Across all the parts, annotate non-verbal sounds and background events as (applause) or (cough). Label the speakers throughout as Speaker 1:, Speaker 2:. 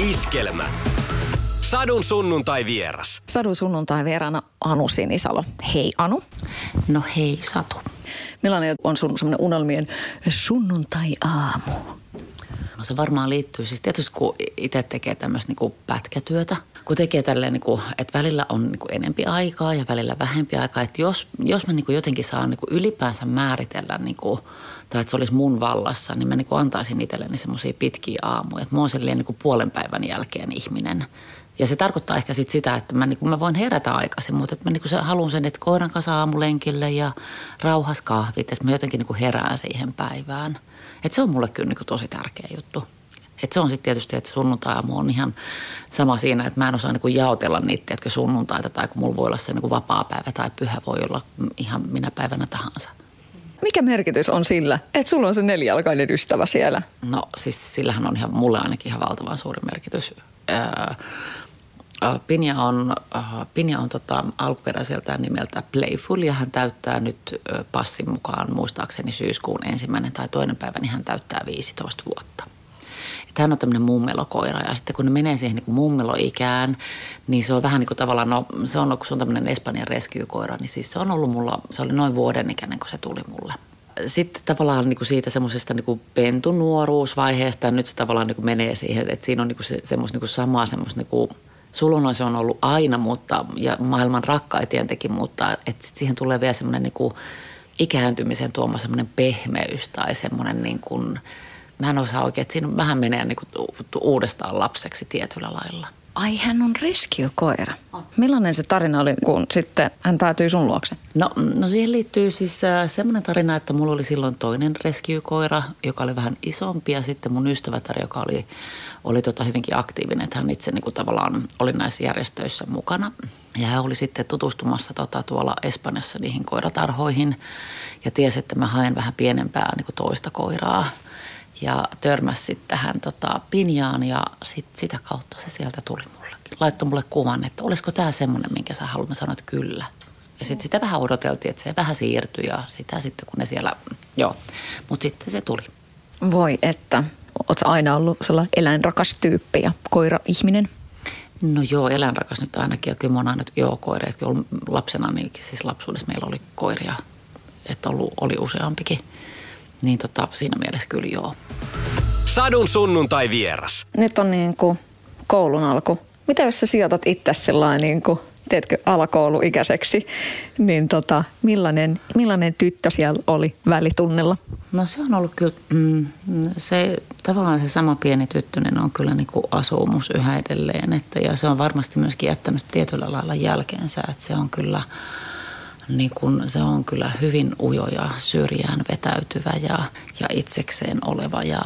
Speaker 1: Iskelmä. Sadun sunnuntai vieras.
Speaker 2: Sadun sunnuntai vieraana Anu Sinisalo. Hei Anu.
Speaker 3: No hei Satu.
Speaker 2: Millainen on sun semmoinen unelmien sunnuntai-aamu?
Speaker 3: No se varmaan liittyy siis tietysti kun itse tekee tämmöistä niinku pätkätyötä, kun tekee tälleen, niinku, että välillä on niinku enempi aikaa ja välillä vähempi aikaa. Että jos, jos mä niinku jotenkin saan niinku ylipäänsä määritellä, niinku, tai että se olisi mun vallassa, niin mä niinku antaisin itselleni semmoisia pitkiä aamuja. Että mä oon niinku puolen päivän jälkeen ihminen. Ja se tarkoittaa ehkä sit sitä, että mä, niinku, mä voin herätä aikaisin, mutta että mä niinku haluan sen, että koiran kanssa aamulenkille ja rauhas kahvit, että mä jotenkin niinku herään siihen päivään – et se on mulle kyllä niin tosi tärkeä juttu. Et se on sitten tietysti, että sunnuntai-aamu on ihan sama siinä, että mä en osaa niin jaotella niitä, että sunnuntaita tai kun mulla voi olla se niin vapaa-päivä tai pyhä voi olla ihan minä päivänä tahansa.
Speaker 2: Mikä merkitys on sillä, että sulla on se nelijalkainen ystävä siellä?
Speaker 3: No siis sillähän on ihan, mulle ainakin ihan valtavan suuri merkitys. Pinja on, Pinja on tota, alkuperäiseltään nimeltä Playful ja hän täyttää nyt passin mukaan muistaakseni syyskuun ensimmäinen tai toinen päivä, niin hän täyttää 15 vuotta. Että hän on tämmöinen mummelokoira ja sitten kun ne menee siihen niin mummeloikään, niin se on vähän niin kuin tavallaan, no se on, kun se on tämmöinen Espanjan rescue-koira, niin siis se on ollut mulla, se oli noin vuoden ikäinen, kun se tuli mulle. Sitten tavallaan niin kuin siitä semmoisesta niin pentunuoruusvaiheesta nyt se tavallaan niin kuin menee siihen, että siinä on niin se, semmoista niin samaa semmoista niin kuin Suluna se on ollut aina, mutta, ja maailman rakkain tietenkin, mutta että siihen tulee vielä semmoinen niin ikääntymisen tuoma semmoinen pehmeys tai semmoinen niin kuin, mä en osaa oikein, että siinä vähän menee niin kuin uudestaan lapseksi tietyllä lailla.
Speaker 2: Ai hän on rescue-koira. Millainen se tarina oli, kun sitten hän päätyi sun luokse?
Speaker 3: No, no siihen liittyy siis äh, semmoinen tarina, että mulla oli silloin toinen rescue-koira, joka oli vähän isompi ja sitten mun ystävätär, joka oli, oli tota hyvinkin aktiivinen, että hän itse niin kuin tavallaan oli näissä järjestöissä mukana. Ja hän oli sitten tutustumassa tota, tuolla Espanjassa niihin koiratarhoihin ja tiesi, että mä haen vähän pienempää niin kuin toista koiraa – ja törmäsi sitten tähän tota, pinjaan ja sit sitä kautta se sieltä tuli mullekin. Laittoi mulle kuvan, että olisiko tämä semmoinen, minkä sä haluat. Mä sanoin, että kyllä. Ja sitten sitä vähän odoteltiin, että se vähän siirtyi ja sitä sitten kun ne siellä, joo. Mutta sitten se tuli.
Speaker 2: Voi että, ootko aina ollut sellainen eläinrakas tyyppi ja koira-ihminen?
Speaker 3: No joo, eläinrakas nyt ainakin. Ja kyllä mä oon aina, joo, koireet. Lapsena, niin siis lapsuudessa meillä oli koiria, että ollut, oli useampikin. Niin tota, siinä mielessä kyllä joo.
Speaker 1: Sadun sunnuntai vieras.
Speaker 2: Nyt on niin kuin koulun alku. Mitä jos sä sijoitat itse sellainen niin kuin, teetkö, alakouluikäiseksi, niin tota, millainen, millainen tyttö siellä oli välitunnilla?
Speaker 3: No se on ollut kyllä, mm, se, tavallaan se sama pieni tyttönen on kyllä niin kuin asumus yhä edelleen. Että, ja se on varmasti myöskin jättänyt tietyllä lailla jälkeensä, että se on kyllä – niin kun se on kyllä hyvin ujo ja syrjään vetäytyvä ja, ja itsekseen oleva ja,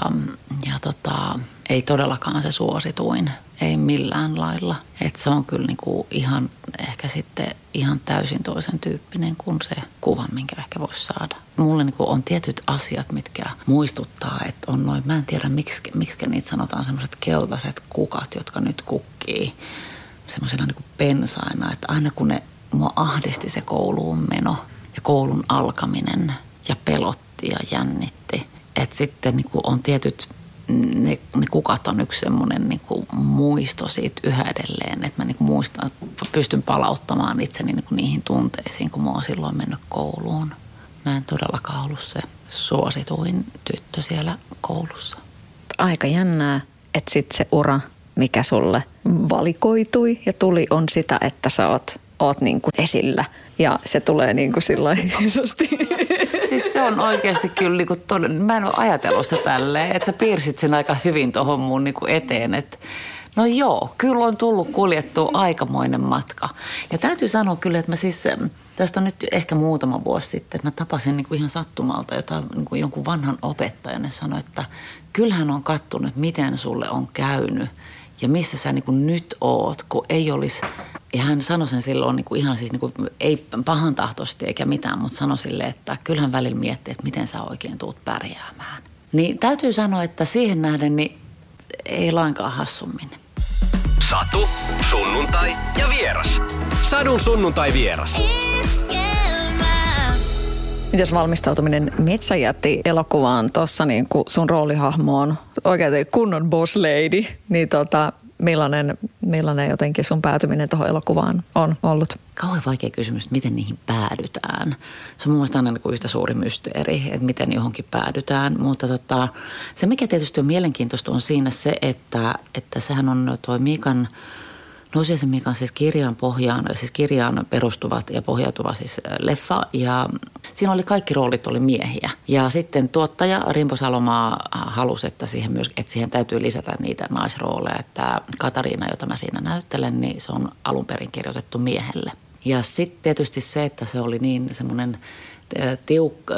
Speaker 3: ja tota, ei todellakaan se suosituin, ei millään lailla. Et se on kyllä niinku ihan ehkä sitten ihan täysin toisen tyyppinen kuin se kuva, minkä ehkä voisi saada. Mulle niinku on tietyt asiat, mitkä muistuttaa, että on noin, mä en tiedä miksi, miksi niitä sanotaan semmoiset keltaiset kukat, jotka nyt kukkii semmoisena niinku pensaina, että aina kun ne mua ahdisti se kouluun meno ja koulun alkaminen ja pelotti ja jännitti. Että sitten niin on tietyt, ne, ne kukat on yksi semmoinen niin muisto siitä yhä edelleen, että mä niin muistan, pystyn palauttamaan itseni niin niihin tunteisiin, kun mä oon silloin mennyt kouluun. Mä en todellakaan ollut se suosituin tyttö siellä koulussa.
Speaker 2: Aika jännää, että sitten se ura, mikä sulle valikoitui ja tuli, on sitä, että sä oot oot niin kuin esillä ja se tulee niin kuin sillä (laughs)
Speaker 3: Siis se on oikeasti kyllä niin kuin toden, mä en ole ajatellut sitä tälleen, että sä piirsit sen aika hyvin tuohon mun niin kuin eteen, että No joo, kyllä on tullut kuljettua aikamoinen matka. Ja täytyy sanoa kyllä, että mä siis, tästä on nyt ehkä muutama vuosi sitten, että mä tapasin niin kuin ihan sattumalta jotain, niin kuin jonkun vanhan opettajan ja sanoi, että kyllähän on kattunut, miten sulle on käynyt ja missä sä niin kuin nyt oot, kun ei olisi ja hän sanoi sen silloin niin kuin ihan siis niin kuin, ei pahan tahtoisesti eikä mitään, mutta sanoi sille, että kyllähän välillä miettii, että miten sä oikein tuut pärjäämään. Niin täytyy sanoa, että siihen nähden niin ei lainkaan hassummin.
Speaker 1: Satu, sunnuntai ja vieras. Sadun sunnuntai vieras.
Speaker 2: Mitäs valmistautuminen Metsäjätti elokuvaan tuossa niin sun roolihahmo on oikein kunnon boss lady, niin tota, millainen, millainen jotenkin sun päätyminen tuohon elokuvaan on ollut?
Speaker 3: Kauhean vaikea kysymys, että miten niihin päädytään. Se on mun mielestä aina niin kuin yhtä suuri mysteeri, että miten johonkin päädytään. Mutta tota, se, mikä tietysti on mielenkiintoista, on siinä se, että, että sehän on tuo Miikan – Nousiaisen Mikan siis kirjaan pohjaan, siis kirjaan perustuvat ja pohjautuva siis äh, leffa ja siinä oli kaikki roolit oli miehiä. Ja sitten tuottaja Rimpo Salomaa halusi, että siihen, myös, että siihen täytyy lisätä niitä naisrooleja, että Katariina, jota mä siinä näyttelen, niin se on alun perin kirjoitettu miehelle. Ja sitten tietysti se, että se oli niin semmoinen tiukka,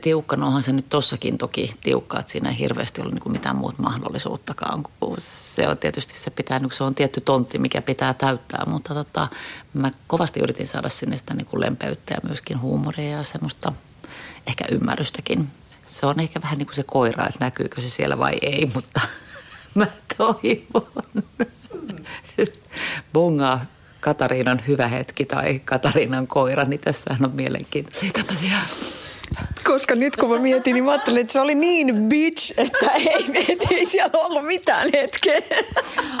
Speaker 3: tiukka, no onhan se nyt tossakin toki tiukka, että siinä ei hirveästi ole niin mitään muuta mahdollisuuttakaan. Se on tietysti, se pitää, niin se on tietty tontti, mikä pitää täyttää, mutta tota, mä kovasti yritin saada sinne sitä niin kuin lempeyttä ja myöskin huumoria ja semmoista ehkä ymmärrystäkin. Se on ehkä vähän niin kuin se koira, että näkyykö se siellä vai ei, mutta (laughs) mä toivon. Bongaa Katariinan hyvä hetki tai Katariinan koira, niin tässä on mielenkiintoisia tämmöisiä
Speaker 2: koska nyt kun mä mietin, niin mä ajattelin, että se oli niin bitch, että ei, ei siellä ollut mitään hetkeä.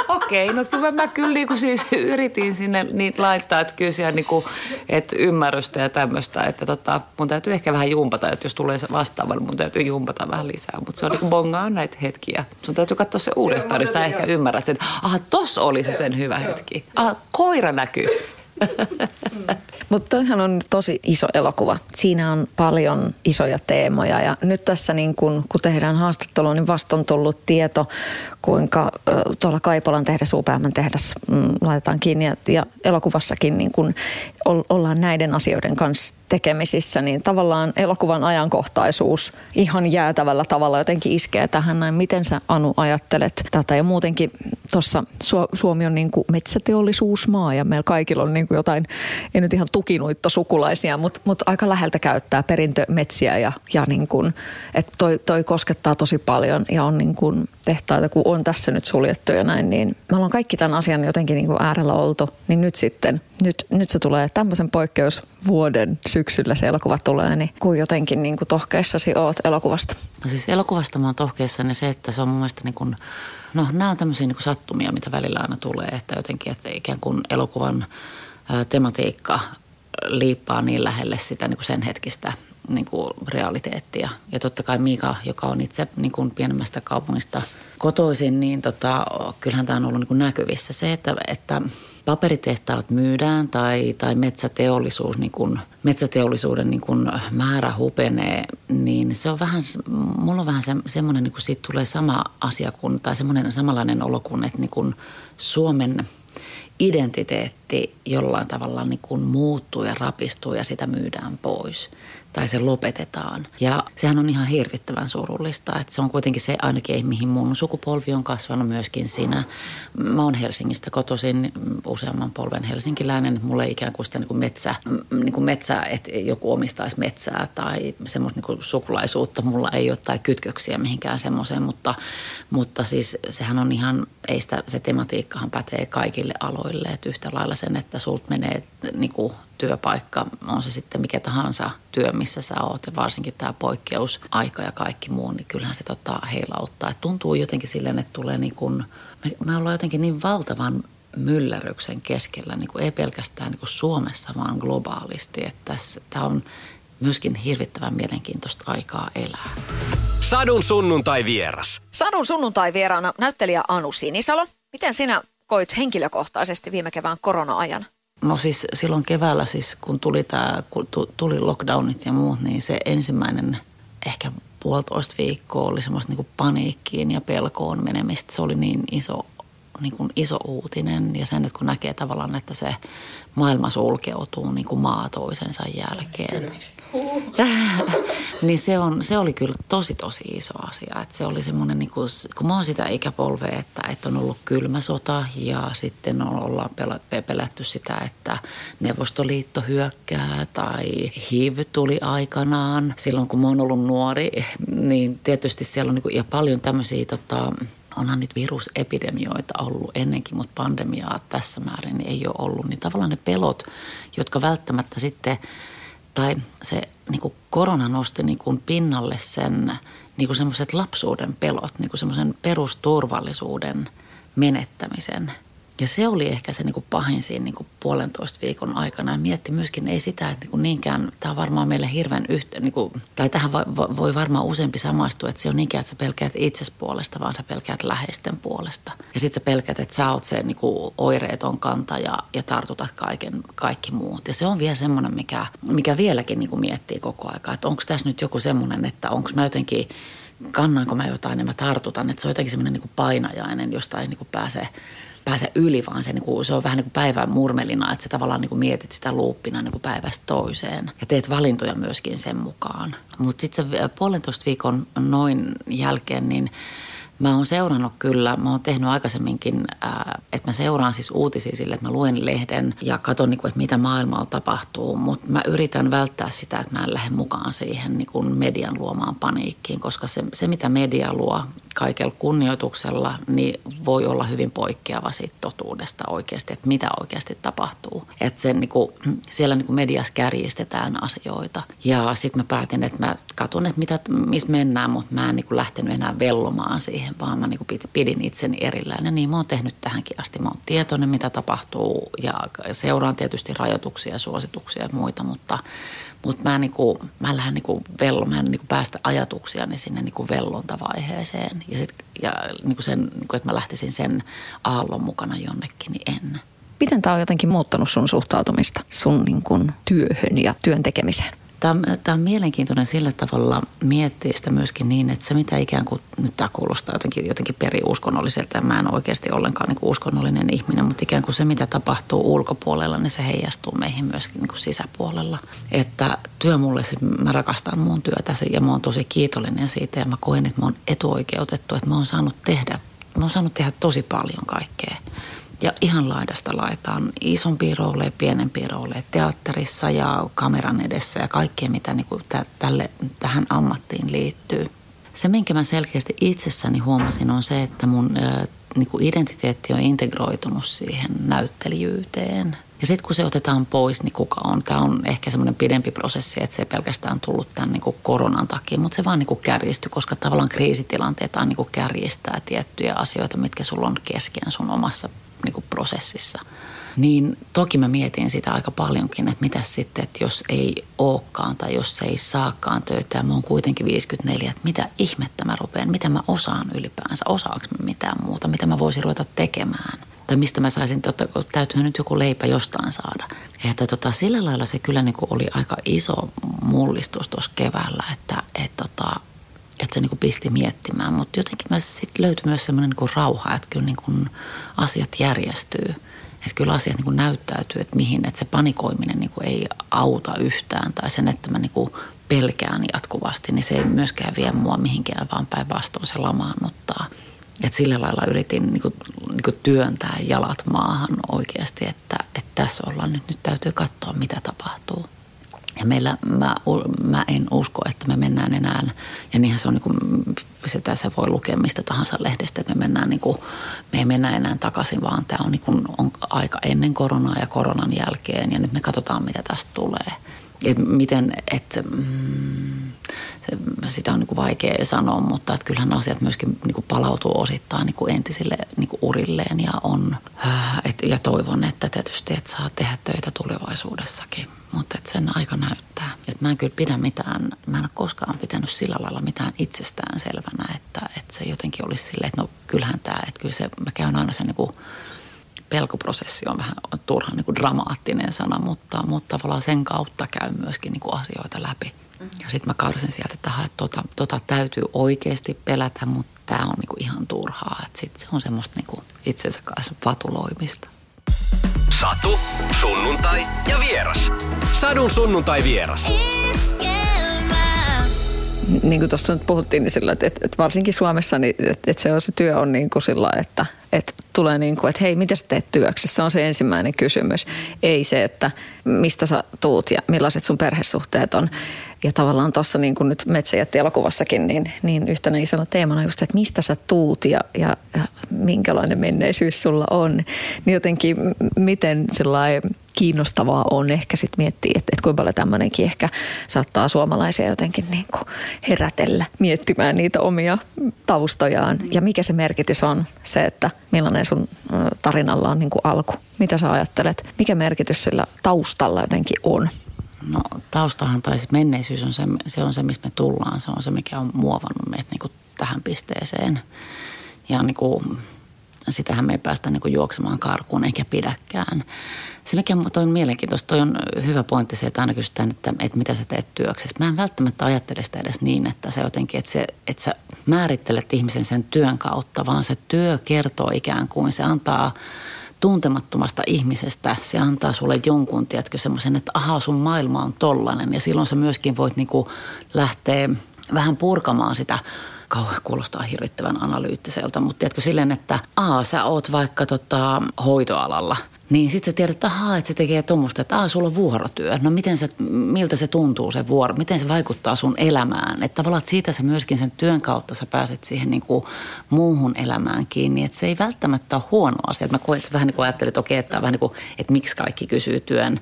Speaker 3: Okei, okay, no kyllä mä kyllä niin siis yritin sinne niitä laittaa, että kyllä siellä niin kuin, että ymmärrystä ja tämmöistä, että tota, mun täytyy ehkä vähän jumpata, että jos tulee vastaava, niin mun täytyy jumpata vähän lisää, mutta se on niin kuin bongaa näitä hetkiä. Sun täytyy katsoa se uudestaan, niin sä ehkä ymmärrät, että aha, tossa oli se sen hyvä hetki. Aha, koira näkyy.
Speaker 2: Mutta toihan on tosi iso elokuva. Siinä on paljon isoja teemoja ja nyt tässä niin kun, kun tehdään haastattelua, niin vasta on tullut tieto, kuinka äh, tuolla Kaipolan tehdas, UPM tehdas mm, laitetaan kiinni ja, ja elokuvassakin niin kun ollaan näiden asioiden kanssa tekemisissä, niin tavallaan elokuvan ajankohtaisuus ihan jäätävällä tavalla jotenkin iskee tähän näin. Miten sä Anu ajattelet tätä? Ja muutenkin tuossa Suomi on niin kuin metsäteollisuusmaa ja meillä kaikilla on niin kuin jotain, ei nyt ihan tukinuitto sukulaisia, mutta, mutta aika läheltä käyttää perintömetsiä ja, ja niin kuin, että toi, toi koskettaa tosi paljon ja on niin kuin tehtaita, kun on tässä nyt suljettu ja näin, niin me ollaan kaikki tämän asian jotenkin niin kuin äärellä oltu, niin nyt sitten, nyt, nyt se tulee tämmöisen poikkeusvuoden syksyllä se elokuva tulee, niin kuin jotenkin niin kuin tohkeissasi oot elokuvasta?
Speaker 3: No siis elokuvasta mä oon tohkeissani se, että se on mun mielestä niin kuin, no nämä on tämmöisiä niin sattumia, mitä välillä aina tulee, että jotenkin, että ikään kuin elokuvan tematiikka liippaa niin lähelle sitä niin kuin sen hetkistä niin kuin realiteettia. Ja totta kai Miika, joka on itse niin kuin pienemmästä kaupungista kotoisin, niin tota, kyllähän tämä on ollut niin näkyvissä. Se, että, että paperitehtaat myydään tai, tai metsäteollisuus, niin kuin, metsäteollisuuden niin kuin määrä hupenee, niin se on vähän, mulla on vähän se, semmoinen, niin kuin siitä tulee sama asia kuin, tai semmoinen samanlainen olo kuin, että niin kuin Suomen – identiteetti jollain tavalla niin kuin muuttuu ja rapistuu ja sitä myydään pois tai se lopetetaan. Ja sehän on ihan hirvittävän surullista, että se on kuitenkin se ainakin, mihin mun sukupolvi on kasvanut myöskin sinä. Mä oon Helsingistä kotoisin, useamman polven helsinkiläinen, mulle ei ikään kuin sitä niin kuin metsä, niin kuin metsä, että joku omistaisi metsää tai semmoista niin sukulaisuutta mulla ei ole tai kytköksiä mihinkään semmoiseen, mutta, mutta siis sehän on ihan, ei sitä, se tematiikkahan pätee kaikille aloille, että yhtä lailla sen, että sulta menee niin kuin työpaikka, on se sitten mikä tahansa työ, missä sä oot ja varsinkin tämä poikkeusaika ja kaikki muu, niin kyllähän se tota heilauttaa. Et tuntuu jotenkin silleen, että tulee niin kuin, me, me ollaan jotenkin niin valtavan myllerryksen keskellä, niin kuin ei pelkästään niin kuin Suomessa, vaan globaalisti. Että tämä on myöskin hirvittävän mielenkiintoista aikaa elää.
Speaker 1: Sadun sunnuntai vieras.
Speaker 2: Sadun sunnuntai vieraana näyttelijä Anu Sinisalo. Miten sinä koit henkilökohtaisesti viime kevään korona-ajan?
Speaker 3: No siis silloin keväällä siis, kun tuli, tämä, kun tuli lockdownit ja muut, niin se ensimmäinen ehkä puolitoista viikkoa oli semmoista niin paniikkiin ja pelkoon menemistä. Se oli niin iso, niin kuin iso uutinen ja sen, että kun näkee tavallaan, että se maailma sulkeutuu niin kuin maa toisensa jälkeen. (laughs) niin se, on, se oli kyllä tosi tosi iso asia. Että se oli semmoinen, niin kuin, kun mä oon sitä ikäpolvea, että, että on ollut kylmä sota ja sitten on, ollaan pelätty sitä, että Neuvostoliitto hyökkää tai HIV tuli aikanaan. Silloin kun mä oon ollut nuori, niin tietysti siellä on niin kuin, ja paljon tämmöisiä tota, onhan niitä virusepidemioita ollut ennenkin, mutta pandemiaa tässä määrin ei ole ollut. Niin tavallaan ne pelot, jotka välttämättä sitten, tai se niin kuin korona nosti niin kuin pinnalle sen niin kuin semmoiset lapsuuden pelot, niin kuin semmoisen perusturvallisuuden menettämisen – ja se oli ehkä se niin kuin pahin siinä niin kuin puolentoista viikon aikana. Ja mietti myöskin ei sitä, että niin kuin niinkään, tämä on varmaan meille hirveän yhtä, niin kuin, tai tähän voi varmaan useampi samaistua, että se on niinkään, että sä pelkäät itses puolesta, vaan sä pelkäät läheisten puolesta. Ja sitten sä pelkäät, että sä oot se niin kuin oireeton kanta ja, ja tartutat kaiken, kaikki muut. Ja se on vielä semmoinen, mikä, mikä vieläkin niin kuin miettii koko aika, että onko tässä nyt joku semmoinen, että onko mä jotenkin kannanko mä jotain ja mä tartutan. Että se on jotenkin semmoinen niin painajainen, josta ei niin kuin pääse pääse yli, vaan se, niin kuin, se on vähän niin kuin päivän murmelina, että sä tavallaan niin kuin mietit sitä luuppina niin kuin päivästä toiseen ja teet valintoja myöskin sen mukaan. Mutta sitten se puolentoista viikon noin jälkeen, niin – Mä oon seurannut kyllä, mä oon tehnyt aikaisemminkin, että mä seuraan siis uutisia sille, että mä luen lehden ja katson, niin kuin, että mitä maailmalla tapahtuu. Mutta mä yritän välttää sitä, että mä en lähde mukaan siihen niin kuin median luomaan paniikkiin, koska se, se mitä media luo kaikella kunnioituksella, niin voi olla hyvin poikkeava siitä totuudesta oikeasti, että mitä oikeasti tapahtuu. Että sen, niin kuin, siellä niin kuin mediassa kärjistetään asioita. Ja sitten mä päätin, että mä katson, että mitä, missä mennään, mutta mä en niin kuin lähtenyt enää vellomaan siihen vaan mä niin pidin itseni erillään. Ja niin mä oon tehnyt tähänkin asti. Mä oon tietoinen, mitä tapahtuu ja seuraan tietysti rajoituksia, suosituksia ja muita, mutta, mutta mä, niin kuin, mä lähden niin vello, mä en niin päästä ajatuksiani sinne niin vellontavaiheeseen. Ja, sit, ja niin kuin sen, niin kuin, että mä lähtisin sen aallon mukana jonnekin, niin en.
Speaker 2: Miten tämä on jotenkin muuttanut sun suhtautumista sun niin kuin, työhön ja työn tekemiseen?
Speaker 3: Tämä on, tämä on mielenkiintoinen sillä tavalla miettiä sitä myöskin niin, että se mitä ikään kuin, nyt tämä kuulostaa jotenkin, jotenkin periuskonnolliselta mä en oikeasti ollenkaan niin kuin uskonnollinen ihminen, mutta ikään kuin se mitä tapahtuu ulkopuolella, niin se heijastuu meihin myöskin niin kuin sisäpuolella. Että työ mulle, mä rakastan mun työtä ja mä oon tosi kiitollinen siitä ja mä koen, että mä oon etuoikeutettu, että mä oon saanut tehdä, mä oon saanut tehdä tosi paljon kaikkea ja ihan laidasta laitaan isompi rooleja, pienempi rooleja teatterissa ja kameran edessä ja kaikkea, mitä niin kuin tälle, tähän ammattiin liittyy. Se, minkä mä selkeästi itsessäni huomasin, on se, että mun niin kuin identiteetti on integroitunut siihen näyttelijyyteen. Ja sitten kun se otetaan pois, niin kuka on? Tämä on ehkä semmoinen pidempi prosessi, että se ei pelkästään tullut tämän niin kuin koronan takia, mutta se vaan niin kuin kärjistyi, koska tavallaan kriisitilanteet niin kuin kärjistää tiettyjä asioita, mitkä sulla on kesken sun omassa niin kuin prosessissa. Niin toki mä mietin sitä aika paljonkin, että mitä sitten, että jos ei olekaan tai jos ei saakaan töitä ja mä oon kuitenkin 54, että mitä ihmettä mä rupean, mitä mä osaan ylipäänsä, osaanko mä mitään muuta, mitä mä voisin ruveta tekemään. Tai mistä mä saisin, totta, täytyy nyt joku leipä jostain saada. Että tota, sillä lailla se kyllä niin kuin oli aika iso mullistus tuossa keväällä, että et tota, että se niin kuin pisti miettimään. Mutta jotenkin mä sitten löytyi myös semmoinen niin rauha, että kyllä niin kuin asiat järjestyy. Että kyllä asiat niin kuin näyttäytyy, että mihin, että se panikoiminen niin kuin ei auta yhtään. Tai sen, että mä niin kuin pelkään jatkuvasti, niin se ei myöskään vie mua mihinkään, vaan päinvastoin se lamaannuttaa. Että sillä lailla yritin niin kuin, niin kuin työntää jalat maahan oikeasti, että, että tässä ollaan nyt, nyt täytyy katsoa, mitä tapahtuu. Ja meillä, mä, mä en usko, että me mennään enää, ja niinhän se on niin kuin, sitä se voi lukea mistä tahansa lehdestä, että me mennään niin kuin, me ei mennä enää takaisin, vaan tämä on, niin kuin, on aika ennen koronaa ja koronan jälkeen, ja nyt me katsotaan, mitä tästä tulee. Et miten, että mm, se, sitä on niin kuin vaikea sanoa, mutta että kyllähän asiat myöskin niin kuin palautuu osittain niin kuin entisille niin kuin urilleen ja on, äh, et, ja toivon, että tietysti, että saa tehdä töitä tulevaisuudessakin mutta että sen aika näyttää. Et mä en kyllä pidä mitään, mä en ole koskaan pitänyt sillä lailla mitään itsestään selvänä, että, että se jotenkin olisi silleen, että no kyllähän tämä, että kyllä se, mä käyn aina sen niin kuin, pelkoprosessi on vähän turhan niin kuin dramaattinen sana, mutta, mutta tavallaan sen kautta käy myöskin niin kuin asioita läpi. Mm-hmm. Ja sitten mä karsin sieltä, että, että tota, tota täytyy oikeasti pelätä, mutta tämä on niin kuin ihan turhaa. Sitten se on semmoista niin kuin itsensä kanssa patuloimista.
Speaker 1: Satu, sunnuntai ja vieras. Sadun sunnuntai vieras.
Speaker 2: Niin kuin tuossa nyt puhuttiin, niin sillä, että, että varsinkin Suomessa niin, että, että se, on, se työ on niin kuin sillä, että, että tulee niin kuin, että hei, mitä sä teet työksi? Se on se ensimmäinen kysymys. Ei se, että mistä sä tuut ja millaiset sun perhesuhteet on. Ja tavallaan tuossa niin kuin nyt Metsäjätti elokuvassakin, niin, niin yhtenä isona teemana just, että mistä sä tuut ja, ja, ja minkälainen menneisyys sulla on. Niin jotenkin miten kiinnostavaa on ehkä sitten miettiä, että, että kuinka paljon tämmöinenkin ehkä saattaa suomalaisia jotenkin niin kuin herätellä miettimään niitä omia taustojaan. Ja mikä se merkitys on se, että millainen sun tarinalla on niin kuin alku. Mitä sä ajattelet? Mikä merkitys sillä taustalla jotenkin on?
Speaker 3: No taustahan tai se menneisyys on se, se on se, mistä me tullaan. Se on se, mikä on muovannut meidät niin kuin tähän pisteeseen. Ja niin kuin, sitähän me ei päästä niin juoksemaan karkuun eikä pidäkään. Se, mikä on mielenkiintoista, toi on hyvä pointti se, että aina kysytään, että, että mitä sä teet työksessä. Mä en välttämättä ajattele sitä edes niin, että se jotenkin, että, se, että sä määrittelet ihmisen sen työn kautta, vaan se työ kertoo ikään kuin, se antaa tuntemattomasta ihmisestä, se antaa sulle jonkun, tiedätkö, semmoisen, että ahaa, sun maailma on tollanen. Ja silloin sä myöskin voit niinku lähteä vähän purkamaan sitä kauhean kuulostaa hirvittävän analyyttiseltä, mutta tiedätkö silleen, että aa, sä oot vaikka tota, hoitoalalla – niin sitten sä tiedät, että ahaa, että se tekee tuommoista, että aah, sulla on vuorotyö. No miten se, miltä se tuntuu se vuoro, miten se vaikuttaa sun elämään. Että tavallaan että siitä sä myöskin sen työn kautta sä pääset siihen niin kuin muuhun elämään kiinni. Että se ei välttämättä ole huono asia. Että mä koen, että vähän niin kuin ajattelin, että okei, että, vähän niin kuin, että miksi kaikki kysyy työn,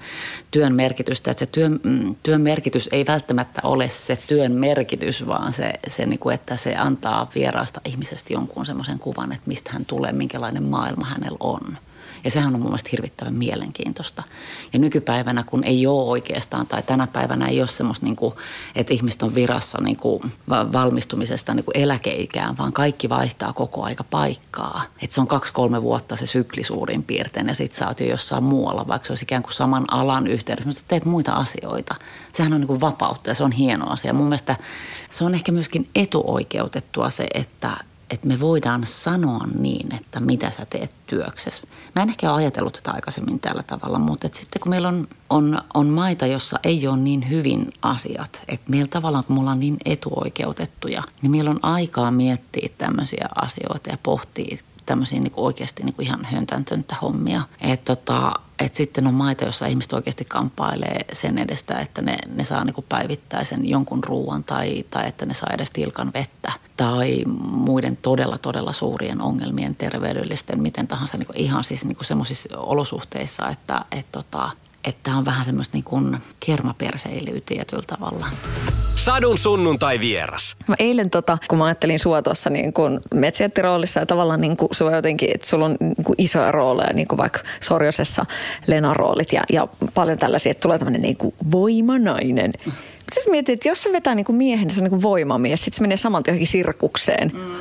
Speaker 3: työn merkitystä. Että se työn, mm, työn merkitys ei välttämättä ole se työn merkitys, vaan se, se niin kuin, että se antaa vieraasta ihmisestä jonkun semmoisen kuvan, että mistä hän tulee, minkälainen maailma hänellä on. Ja sehän on mun mielestä hirvittävän mielenkiintoista. Ja nykypäivänä, kun ei ole oikeastaan, tai tänä päivänä ei ole semmoista, niin kuin, että ihmiset on virassa niin kuin valmistumisesta niin kuin eläkeikään, vaan kaikki vaihtaa koko aika paikkaa. Että se on kaksi-kolme vuotta se sykli suurin piirtein, ja sit sä oot jo jossain muualla, vaikka se olisi ikään kuin saman alan yhteydessä, mutta teet muita asioita. Sehän on niin kuin vapautta ja se on hieno asia. Mun mielestä se on ehkä myöskin etuoikeutettua se, että että me voidaan sanoa niin, että mitä sä teet työksessä. Mä en ehkä ajatellut tätä aikaisemmin tällä tavalla, mutta että sitten kun meillä on, on, on maita, jossa ei ole niin hyvin asiat, että meillä tavallaan kun me ollaan niin etuoikeutettuja, niin meillä on aikaa miettiä tämmöisiä asioita ja pohtia tämmöisiä niin kuin oikeasti niin kuin ihan höntäntönttä hommia. Että tota, et sitten on maita, joissa ihmiset oikeasti kamppailee sen edestä, että ne, ne saa niin kuin päivittäisen jonkun ruoan tai, tai että ne saa edes tilkan vettä. Tai muiden todella, todella suurien ongelmien terveydellisten, miten tahansa niin kuin ihan siis niin semmoisissa olosuhteissa, että et tota, että on vähän semmoista niin kuin kermaperseilyä tietyllä tavalla.
Speaker 1: Sadun sunnuntai vieras.
Speaker 2: Mä eilen, tota, kun mä ajattelin sua tuossa niin kuin roolissa ja tavallaan niin kuin sua jotenkin, että sulla on niin kuin isoja rooleja, niin kuin vaikka Sorjosessa Lenan roolit ja, ja paljon tällaisia, että tulee tämmöinen niin kuin voimanainen. Mm sitten mietin, että jos se vetää niin kuin miehen, niin se on niin kuin voimamies. Sitten se menee saman johonkin sirkukseen. Mm.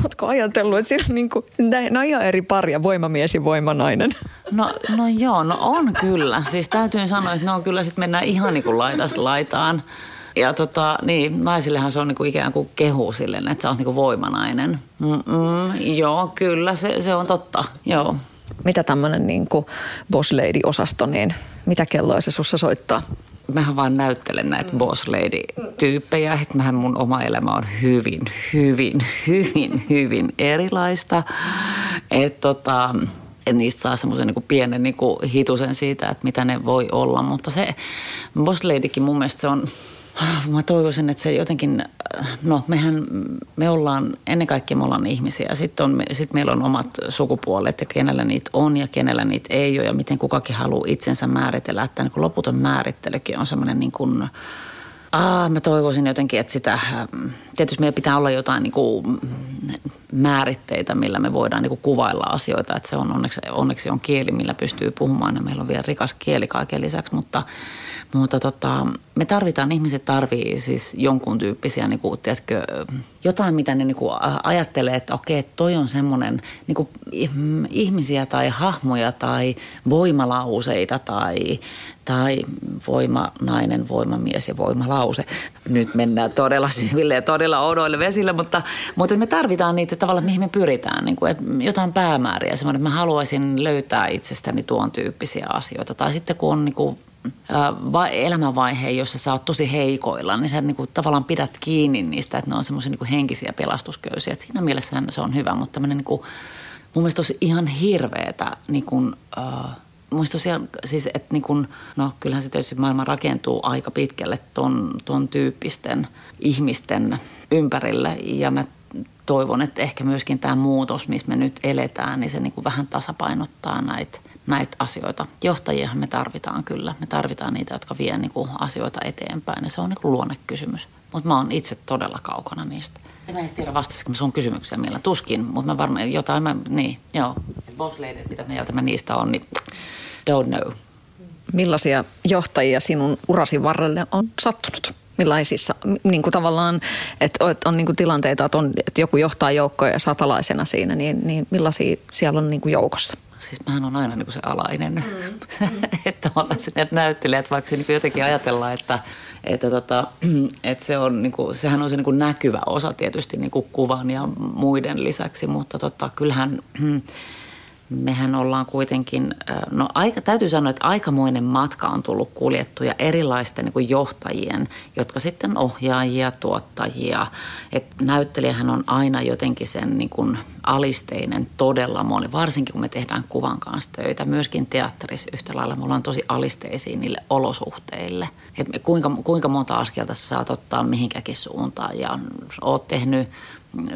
Speaker 2: Oletko ajatellut, että siinä on, niin kuin, nämä on ihan eri paria, voimamies ja voimanainen?
Speaker 3: No, no joo, no on kyllä. Siis täytyy sanoa, että ne on kyllä sitten mennään ihan niin kuin laidasta laitaan. Ja tota, niin, naisillehan se on niinku ikään kuin kehu silleen, että sä oot niinku voimanainen. Mm-mm, joo, kyllä, se, se on totta, joo.
Speaker 2: Mitä tämmöinen niinku boss lady-osasto, niin mitä kelloa se sussa soittaa?
Speaker 3: Mähän vaan näyttelen näitä mm. boss lady-tyyppejä, että mähän mun oma elämä on hyvin, hyvin, hyvin, hyvin erilaista. Että tota, et niistä saa semmoisen niin pienen niin kuin hitusen siitä, että mitä ne voi olla. Mutta se boss ladykin mun mielestä se on Mä toivoisin, että se jotenkin, no mehän, me ollaan, ennen kaikkea me ollaan ihmisiä. Sitten sit meillä on omat sukupuolet ja kenellä niitä on ja kenellä niitä ei ole ja miten kukakin haluaa itsensä määritellä. Että niin loputon määrittelykin on semmoinen niin kuin, Aa, mä toivoisin jotenkin, että sitä, tietysti meillä pitää olla jotain niin kuin määritteitä, millä me voidaan niin kuin kuvailla asioita. Että se on onneksi, onneksi on kieli, millä pystyy puhumaan ja meillä on vielä rikas kieli kaiken lisäksi, mutta – mutta tota, me tarvitaan, ihmiset tarvii siis jonkun tyyppisiä, niin kuin, tiedätkö, jotain, mitä ne niin kuin ajattelee, että okei, toi on semmoinen niin kuin, ihmisiä tai hahmoja tai voimalauseita tai, tai voimanainen, voimamies ja voimalause. Nyt mennään todella syville ja todella odoille vesille, mutta, mutta me tarvitaan niitä tavallaan, mihin me pyritään. Niin kuin, että jotain päämääriä, semmoinen, että mä haluaisin löytää itsestäni tuon tyyppisiä asioita. Tai sitten kun on niin kuin elämänvaihe, jossa sä oot tosi heikoilla, niin sä niin kuin tavallaan pidät kiinni niistä, että ne on semmoisia niin henkisiä pelastusköysiä. Et siinä mielessä se on hyvä, mutta tämmöinen niin kuin, mun mielestä tosi ihan hirveetä niin kuin, uh, Mielestäni tosiaan, siis, että niin kun, no kyllähän se tietysti maailma rakentuu aika pitkälle ton, ton tyyppisten ihmisten ympärille. Ja mä toivon, että ehkä myöskin tämä muutos, missä me nyt eletään, niin se niin kuin vähän tasapainottaa näitä näitä asioita. Johtajiahan me tarvitaan kyllä. Me tarvitaan niitä, jotka vie niin kuin asioita eteenpäin ja se on niin kuin luonnekysymys. Mutta mä oon itse todella kaukana niistä. En edes tiedä vastasiko sun kysymykseen millä tuskin, mutta mä varmaan jotain, mä, niin, joo. Boss lady, mitä mieltä mä niistä on, niin don't know.
Speaker 2: Millaisia johtajia sinun urasi varrelle on sattunut? Millaisissa, niin kuin tavallaan, että on niin kuin tilanteita, että, on, että joku johtaa joukkoja ja satalaisena siinä, niin, niin millaisia siellä on niin kuin joukossa?
Speaker 3: siis mähän on aina niin kuin se alainen. Mm. (laughs) että ollaan sinne näyttelijät, vaikka se niin kuin jotenkin ajatellaan, että, että, tota, (clears throat) että se on, niin kuin, sehän on se niin kuin näkyvä osa tietysti niin kuin kuvan ja muiden lisäksi, mutta tota, kyllähän (clears throat) mehän ollaan kuitenkin, no aika, täytyy sanoa, että aikamoinen matka on tullut kuljettuja erilaisten niin kuin johtajien, jotka sitten ohjaajia, tuottajia. Et näyttelijähän on aina jotenkin sen niin kuin alisteinen todella moni, varsinkin kun me tehdään kuvan kanssa töitä. Myöskin teatterissa yhtä lailla me ollaan tosi alisteisia niille olosuhteille. Et kuinka, kuinka monta askelta sä saat ottaa mihinkäkin suuntaan ja oot tehnyt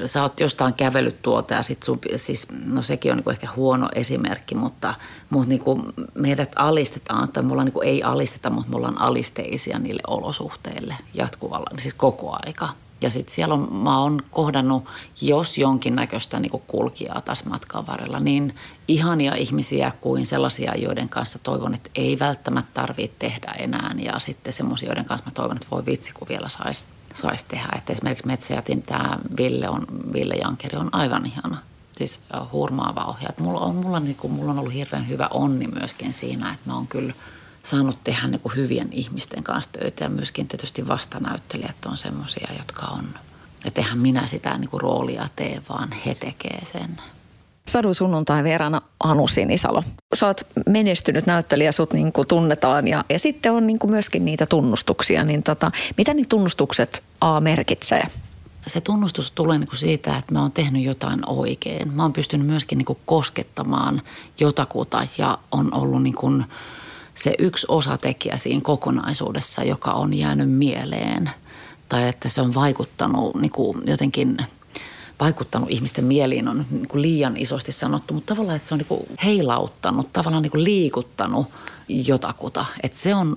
Speaker 3: sä oot jostain kävellyt tuolta ja sit sun, siis, no sekin on niinku ehkä huono esimerkki, mutta, mutta niinku meidät alistetaan, tai me ollaan niinku, ei alisteta, mutta me ollaan alisteisia niille olosuhteille jatkuvalla, siis koko aika. Ja sitten siellä on, mä oon kohdannut, jos jonkinnäköistä niin kulkijaa taas matkan varrella, niin ihania ihmisiä kuin sellaisia, joiden kanssa toivon, että ei välttämättä tarvitse tehdä enää. Ja sitten semmoisia, joiden kanssa mä toivon, että voi vitsi, kun vielä saisi sais tehdä. Että esimerkiksi Metsäjätin tämä Ville, on, Ville Jankeri on aivan ihana. Siis hurmaava ohjaaja. Mulla on, mulla, niin kuin, mulla on ollut hirveän hyvä onni myöskin siinä, että mä oon kyllä – saanut tehdä niin kuin hyvien ihmisten kanssa töitä ja myöskin tietysti vastanäyttelijät on semmoisia, jotka on, että eihän minä sitä niin kuin roolia tee, vaan he tekee sen.
Speaker 2: Sadu sunnuntai vieraana Anu Sinisalo. Sä oot menestynyt näyttelijä, sut niin kuin tunnetaan ja, ja sitten on niin kuin myöskin niitä tunnustuksia. Niin tota, mitä ne tunnustukset A merkitsee?
Speaker 3: Se tunnustus tulee niin kuin siitä, että mä oon tehnyt jotain oikein. Mä oon pystynyt myöskin niin kuin koskettamaan jotakuta ja on ollut niin kuin – se yksi osatekijä siinä kokonaisuudessa, joka on jäänyt mieleen. Tai että se on vaikuttanut niin kuin jotenkin vaikuttanut ihmisten mieliin on niin kuin liian isosti sanottu, mutta tavallaan, että se on niin kuin heilauttanut, tavallaan niin kuin liikuttanut jotakuta. Että se on,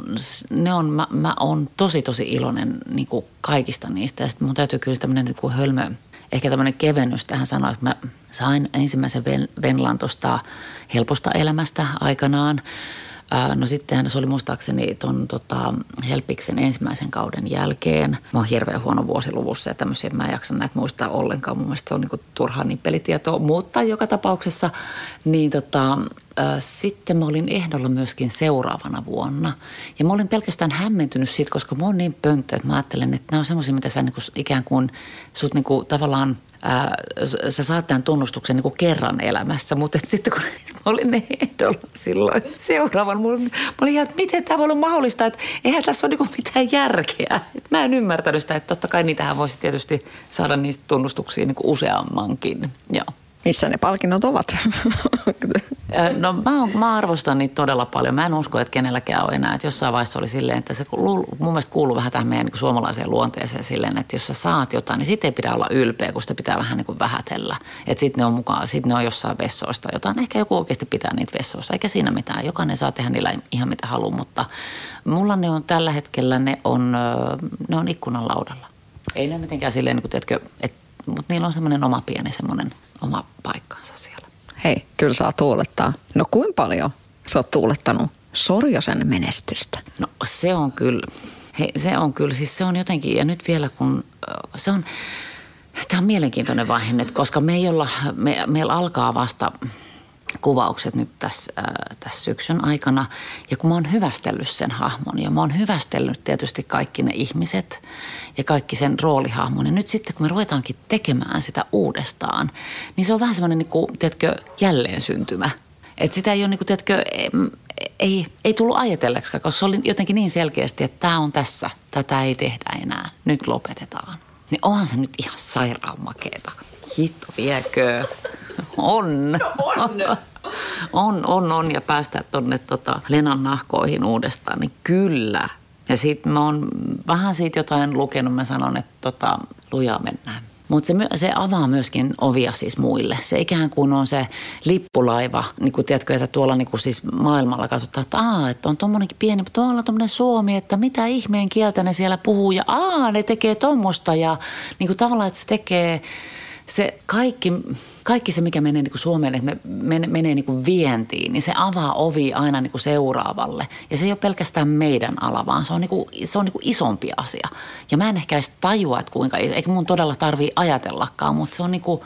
Speaker 3: ne on, mä, mä oon tosi tosi iloinen niin kuin kaikista niistä. Ja sitten mun täytyy kyllä tämmöinen niin kuin hölmö, ehkä tämmöinen kevennys tähän sanoa, että mä sain ensimmäisen Venlan tuosta helposta elämästä aikanaan – No sitten se oli muistaakseni tuon tota, Helpiksen ensimmäisen kauden jälkeen. Mä oon hirveän huono vuosiluvussa ja tämmöisiä mä en jaksa näitä muistaa ollenkaan. Mun mielestä se on niinku turhaa niin pelitietoa, mutta joka tapauksessa niin tota, sitten mä olin ehdolla myöskin seuraavana vuonna. Ja mä olin pelkästään hämmentynyt siitä, koska mä oon niin pönttö, että mä ajattelen, että nämä on semmoisia, mitä sä niinku ikään kuin sut niinku tavallaan – ää, sä saat tämän tunnustuksen niin kuin kerran elämässä, mutta sitten kun (laughs) mä olin ehdolla silloin seuraavan, mä olin ihan, että miten tämä voi olla mahdollista, että eihän tässä ole niin mitään järkeä. Et mä en ymmärtänyt sitä, että totta kai niitähän voisi tietysti saada niistä tunnustuksia niin kuin useammankin. Joo.
Speaker 2: Missä ne palkinnot ovat? (laughs)
Speaker 3: No mä, mä arvostan niitä todella paljon. Mä en usko, että kenelläkään on enää. Että jossain vaiheessa oli silleen, että se mun mielestä kuuluu vähän tähän meidän niin suomalaiseen luonteeseen silleen, että jos sä saat jotain, niin sitten ei pidä olla ylpeä, kun sitä pitää vähän niin kuin vähätellä. Että sitten ne on mukaan, sitten ne on jossain vessoista jotain. Ehkä joku oikeasti pitää niitä vessoissa, eikä siinä mitään. Jokainen saa tehdä niillä ihan mitä haluaa, mutta mulla ne on tällä hetkellä, ne on, ne on ikkunan laudalla. Ei ne mitenkään silleen, niin kuin, että mutta niillä on semmoinen oma pieni semmoinen oma paikkansa siellä.
Speaker 2: Hei, kyllä saa tuulettaa. No kuinka paljon sä oot tuulettanut Sorjosen menestystä?
Speaker 3: No se on kyllä, hei, se on kyllä, siis se on jotenkin, ja nyt vielä kun se on, tämä on mielenkiintoinen vaihe nyt, koska me ei olla, me, meillä alkaa vasta kuvaukset nyt tässä, äh, tässä syksyn aikana. Ja kun mä oon hyvästellyt sen hahmon ja mä oon hyvästellyt tietysti kaikki ne ihmiset ja kaikki sen roolihahmon. Ja nyt sitten kun me ruvetaankin tekemään sitä uudestaan, niin se on vähän semmoinen, niin kuin, tiedätkö, jälleen syntymä. Että sitä ei ole, niin kuin, tiedätkö, ei, ei tullut ajatelleksi, koska se oli jotenkin niin selkeästi, että tämä on tässä, tätä ei tehdä enää, nyt lopetetaan. Niin onhan se nyt ihan sairaan makeeta. Hitto viekö. On. No on. on, on, on. Ja päästä tuonne tota Lenan nahkoihin uudestaan, niin kyllä. Ja sitten mä oon vähän siitä jotain lukenut. Mä sanon, että tota, lujaa mennään. Mutta se, se avaa myöskin ovia siis muille. Se ikään kuin on se lippulaiva, niin kuin tiedätkö, että tuolla niin kuin siis maailmalla katsotaan, että, aa, että on tuommoinenkin pieni, mutta tuolla tuommoinen Suomi, että mitä ihmeen kieltä ne siellä puhuu ja aa, ne tekee tuommoista ja niin kuin tavallaan, että se tekee se kaikki, kaikki se, mikä menee niin kuin Suomeen, että me menee, menee niin kuin vientiin, niin se avaa ovi aina niin kuin seuraavalle. Ja se ei ole pelkästään meidän ala, vaan se on, niin kuin, se on niin kuin isompi asia. Ja mä en ehkä edes tajua, että kuinka, eikä mun todella tarvii ajatellakaan, mutta se on niin kuin,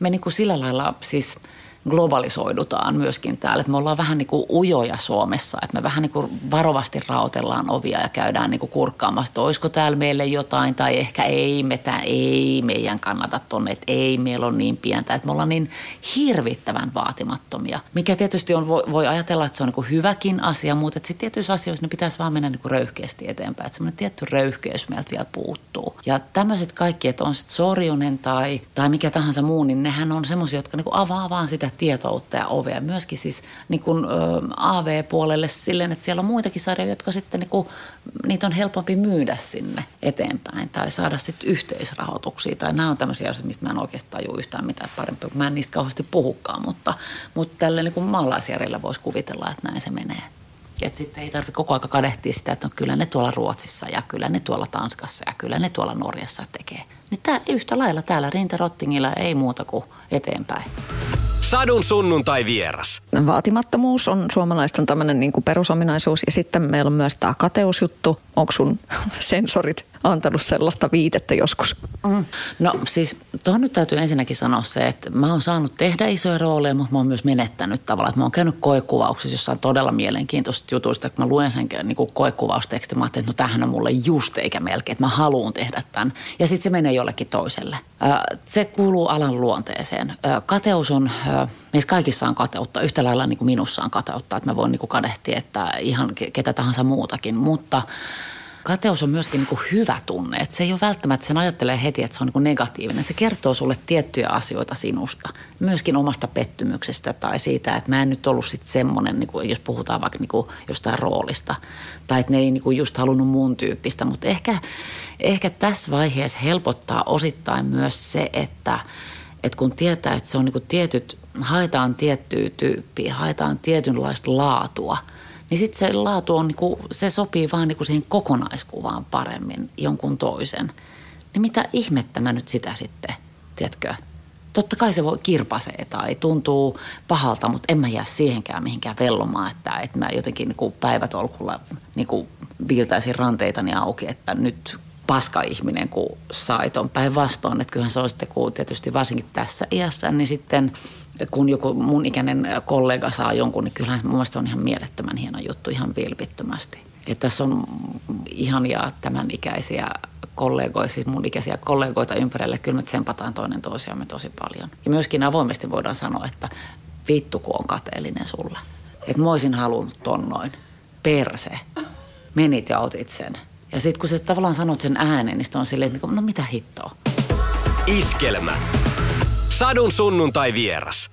Speaker 3: me niin kuin sillä lailla siis – globalisoidutaan myöskin täällä. Että me ollaan vähän niin kuin ujoja Suomessa, että me vähän niin kuin varovasti raotellaan ovia ja käydään niin kuin kurkkaamassa, että olisiko täällä meille jotain tai ehkä ei, me tää, ei meidän kannata tonne, että ei meillä on niin pientä, että me ollaan niin hirvittävän vaatimattomia. Mikä tietysti on, voi, voi ajatella, että se on niin kuin hyväkin asia, mutta sitten tietyissä asioissa ne pitäisi vaan mennä niin kuin röyhkeästi eteenpäin, että semmoinen tietty röyhkeys meiltä vielä puuttuu. Ja tämmöiset kaikki, että on sitten sorjunen tai, tai mikä tahansa muu, niin nehän on semmoisia, jotka niin kuin avaa vaan sitä tietoutta ja ovea. Myöskin siis niin kuin, ö, AV-puolelle silleen, että siellä on muitakin sarjoja, jotka sitten niin kuin, niitä on helpompi myydä sinne eteenpäin tai saada sitten yhteisrahoituksia. Tai nämä on tämmöisiä asioita, mistä mä en oikeasti tajua yhtään mitään parempi, kun mä en niistä kauheasti puhukaan, mutta, mutta tällä niin maalaisjärjellä voisi kuvitella, että näin se menee. Että sitten ei tarvitse koko ajan kadehtia sitä, että no kyllä ne tuolla Ruotsissa ja kyllä ne tuolla Tanskassa ja kyllä ne tuolla Norjassa tekee. Niin tää, yhtä lailla täällä Rinterottingilla ei muuta kuin eteenpäin.
Speaker 1: Sadun sunnuntai vieras.
Speaker 2: Vaatimattomuus on suomalaisten tämmöinen niin perusominaisuus ja sitten meillä on myös tämä kateusjuttu. Onko sun (laughs) sensorit antanut sellaista viitettä joskus?
Speaker 3: Mm. No siis tuohon nyt täytyy ensinnäkin sanoa se, että mä oon saanut tehdä isoja rooleja, mutta mä oon myös menettänyt tavallaan. Mä oon käynyt koekuvauksissa jossain todella mielenkiintoisista jutuista, kun mä luen sen niin kuin koekuvaustekstin, mä ajattelin, että no tämähän on mulle just eikä melkein, että mä haluan tehdä tämän. Ja sitten se menee jollekin toiselle. Se kuuluu alan luonteeseen. Kateus on, meissä kaikissa on kateutta, yhtä lailla niin kuin minussa on kateutta, että mä voin niin kuin kadehtia, että ihan ketä tahansa muutakin, mutta – kateus on myöskin niin hyvä tunne. Että se ei ole välttämättä, sen ajattelee heti, että se on niin negatiivinen. Se kertoo sulle tiettyjä asioita sinusta. Myöskin omasta pettymyksestä tai siitä, että mä en nyt ollut sitten semmoinen, niin kuin, jos puhutaan vaikka niin kuin jostain roolista. Tai että ne ei niin kuin just halunnut muun tyyppistä. Mutta ehkä, ehkä tässä vaiheessa helpottaa osittain myös se, että, että kun tietää, että se on niin kuin tietyt, haetaan tiettyä tyyppiä, haetaan tietynlaista laatua – niin sitten se laatu on, niinku, se sopii vaan niinku siihen kokonaiskuvaan paremmin jonkun toisen. Niin mitä ihmettä mä nyt sitä sitten, tiedätkö? Totta kai se voi kirpasee tai tuntuu pahalta, mutta en mä jää siihenkään mihinkään vellomaan, että, että mä jotenkin niinku päivätolkulla niinku viiltäisin ranteitani auki, että nyt paska ihminen, kun sai ton päinvastoin. Että kyllähän se on sitten, kun tietysti varsinkin tässä iässä, niin sitten kun joku mun ikäinen kollega saa jonkun, niin kyllähän mun mielestä se on ihan mielettömän hieno juttu ihan vilpittömästi. Että tässä on ihania tämän ikäisiä kollegoita, siis mun ikäisiä kollegoita ympärille. Kyllä me tsempataan toinen toisiamme tosi paljon. Ja myöskin avoimesti voidaan sanoa, että vittu kun on kateellinen sulle. Että mä olisin halunnut ton noin. Perse. Menit ja otit sen. Ja sitten kun sä tavallaan sanot sen äänen, niin on silleen, että no mitä hittoa.
Speaker 1: Iskelmä. Sadun sunnuntai vieras.